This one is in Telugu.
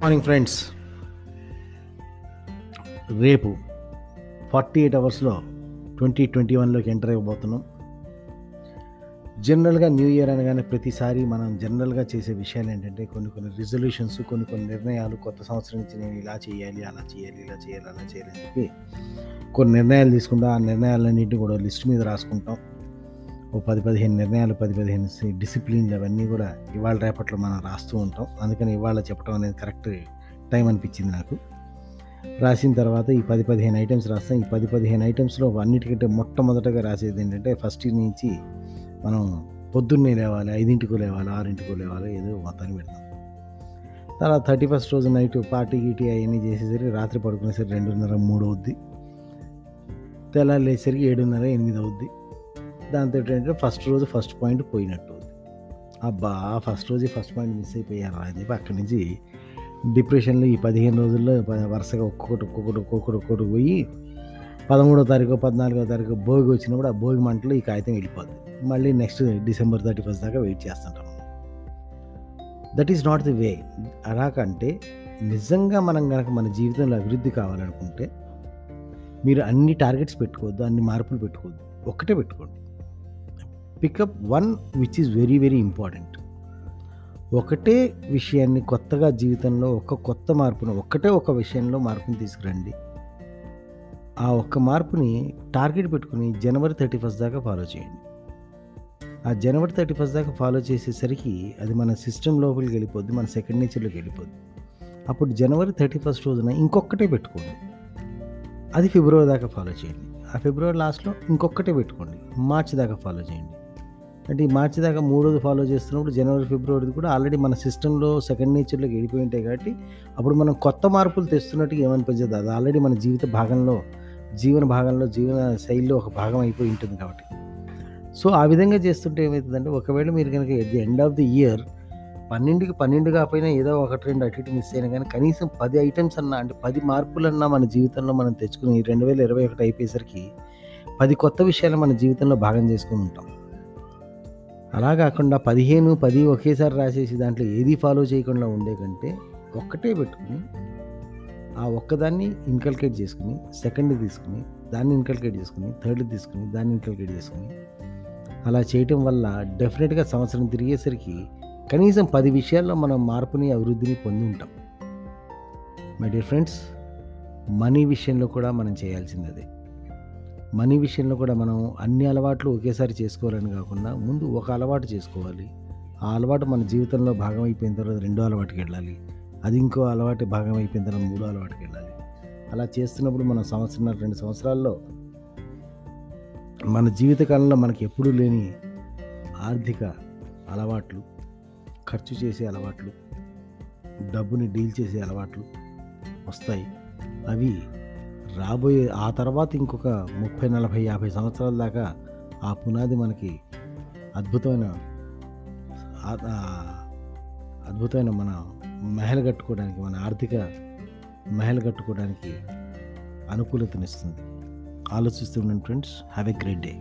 Morning friends. రేపు ఫార్టీ ఎయిట్ అవర్స్లో ట్వంటీ ట్వంటీ వన్లోకి ఎంటర్ అయిపోతున్నాం జనరల్గా న్యూ ఇయర్ అనగానే ప్రతిసారి మనం జనరల్గా చేసే విషయాలు ఏంటంటే కొన్ని కొన్ని రిజల్యూషన్స్ కొన్ని కొన్ని నిర్ణయాలు కొత్త సంవత్సరం నుంచి నేను ఇలా చేయాలి అలా చేయాలి ఇలా చేయాలి అలా చేయాలి అని చెప్పి కొన్ని నిర్ణయాలు తీసుకుంటాం ఆ నిర్ణయాలన్నింటినీ కూడా లిస్ట్ మీద రాసుకుంటాం. ఓ పది పదిహేను నిర్ణయాలు పది పదిహేను డిసిప్లిన్లు అవన్నీ కూడా ఇవాళ రేపట్లో మనం రాస్తూ ఉంటాం. అందుకని ఇవాళ చెప్పడం అనేది కరెక్ట్ టైం అనిపించింది నాకు. రాసిన తర్వాత ఈ పది పదిహేను ఐటమ్స్ రాస్తాం. ఈ పది పదిహేను ఐటమ్స్లో అన్నిటికంటే మొట్టమొదటగా రాసేది ఏంటంటే ఫస్ట్ నుంచి మనం పొద్దున్నే లేవాలి ఐదింటికో లేవాలి ఆరింటికో లేవాలి ఏదో మొత్తాన్ని పెడతాం. తర్వాత థర్టీ ఫస్ట్ రోజు నైట్ పార్టీ గీటీ అవన్నీ చేసేసరికి రాత్రి పడుకునేసరికి రెండున్నర మూడు అవుద్ది తెల్లారి లేచేసరికి ఏడున్నర ఎనిమిది అవుద్ది దాంతో ఏంటంటే ఫస్ట్ రోజు ఫస్ట్ పాయింట్ పోయినట్టు అబ్బా ఫస్ట్ రోజు ఫస్ట్ పాయింట్ మిస్ అయిపోయారా అని చెప్పి అక్కడి నుంచి డిప్రెషన్లో ఈ పదిహేను రోజుల్లో వరుసగా ఒక్కొక్కటి ఒక్కొక్కటి ఒక్కొక్కటి ఒక్కొక్కటి పోయి పదమూడో తారీఖు పద్నాలుగో తారీఖు భోగి వచ్చినప్పుడు ఆ భోగి మంటలో ఈ కాగితం వెళ్ళిపోద్ది. మళ్ళీ నెక్స్ట్ డిసెంబర్ థర్టీ ఫస్ట్ దాకా వెయిట్ చేస్తుంటాం. That is not the way. అలాగంటే నిజంగా మనం కనుక మన జీవితంలో అభివృద్ధి కావాలనుకుంటే మీరు అన్ని టార్గెట్స్ పెట్టుకోవద్దు అన్ని మార్పులు పెట్టుకోవద్దు. ఒక్కటే పెట్టుకోండి. Pickup one which is very very important. ఒకటే విషయాన్ని కొత్తగా జీవితంలో ఒక కొత్త మార్పును ఒక్కటే ఒక విషయంలో మార్పుని తీసుకురండి. ఆ ఒక్క మార్పుని టార్గెట్ పెట్టుకుని జనవరి థర్టీ ఫస్ట్ దాకా ఫాలో చేయండి. ఆ జనవరి థర్టీ ఫస్ట్ దాకా ఫాలో చేసేసరికి అది మన సిస్టమ్ లోపలికి వెళ్ళిపోద్ది మన సెకండ్ నేచర్లోకి వెళ్ళిపోద్ది. అప్పుడు జనవరి థర్టీ ఫస్ట్ రోజున ఇంకొకటే పెట్టుకోండి. అది ఫిబ్రవరి దాకా ఫాలో చేయండి. ఆ ఫిబ్రవరి లాస్ట్లో ఇంకొకటే పెట్టుకోండి. మార్చి దాకా ఫాలో చేయండి. అంటే ఈ మార్చి దాకా మూడోది ఫాలో చేస్తున్నప్పుడు జనవరి ఫిబ్రవరిది కూడా ఆల్రెడీ మన సిస్టంలో సెకండ్ నేచర్లోకి వెళ్ళిపోయి ఉంటాయి కాబట్టి అప్పుడు మనం కొత్త మార్పులు తెస్తున్నట్టుగా ఏమనిపించదు. అది ఆల్రెడీ మన జీవిత భాగంలో జీవన భాగంలో జీవన శైలిలో ఒక భాగం అయిపోయి ఉంటుంది కాబట్టి. సో ఆ విధంగా చేస్తుంటే ఏమవుతుందంటే ఒకవేళ మీరు కనుక at the end of the year పన్నెండుకి పన్నెండు కాకపోయినా ఏదో ఒకటి రెండు అటు ఇటు మిస్ అయినా కానీ కనీసం పది ఐటమ్స్ అన్నా అంటే పది మార్పులన్నా మన జీవితంలో మనం తెచ్చుకుని రెండు వేల ఇరవై ఒకటి అయిపోయేసరికి పది కొత్త విషయాలు మన జీవితంలో భాగం చేసుకుని ఉంటాం. అలా కాకుండా పదిహేను పది ఒకేసారి రాసేసి దాంట్లో ఏది ఫాలో చేయకుండా ఉండే కంటే ఒక్కటే పెట్టుకుని ఆ ఒక్కదాన్ని ఇన్కల్కేట్ చేసుకుని సెకండ్ తీసుకుని దాన్ని ఇన్కల్కేట్ చేసుకుని థర్డ్ తీసుకుని దాన్ని ఇన్కల్కేట్ చేసుకుని అలా చేయటం వల్ల డెఫినెట్గా సంవత్సరం తిరిగేసరికి కనీసం పది విషయాల్లో మనం మార్పుని అభివృద్ధిని పొంది ఉంటాం. మై డియర్ ఫ్రెండ్స్ మనీ విషయంలో కూడా మనం చేయాల్సింది అదే. మనీ విషయంలో కూడా మనం అన్ని అలవాట్లు ఒకేసారి చేసుకోవాలని కాకుండా ముందు ఒక అలవాటు చేసుకోవాలి. ఆ అలవాటు మన జీవితంలో భాగం అయిపోయిన తర్వాత రెండో అలవాటుకి వెళ్ళాలి. అది ఇంకో అలవాటు భాగం అయిపోయిన తర్వాత మూడో అలవాటుకి వెళ్ళాలి. అలా చేస్తున్నప్పుడు మనం సంవత్సరం రెండు సంవత్సరాల్లో మన జీవితకాలంలో మనకి ఎప్పుడూ లేని ఆర్థిక అలవాట్లు ఖర్చు చేసే అలవాట్లు డబ్బుని డీల్ చేసే అలవాట్లు వస్తాయి. అవి రాబోయే ఆ తర్వాత ఇంకొక ముప్పై నలభై యాభై సంవత్సరాల దాకా ఆ పునాది మనకి అద్భుతమైన అద్భుతమైన మన మహల్ కట్టుకోవడానికి మన ఆర్థిక మహల్ కట్టుకోవడానికి అనుకూలతనిస్తుంది. ఆలోచిస్తుండండి friends. Have a great day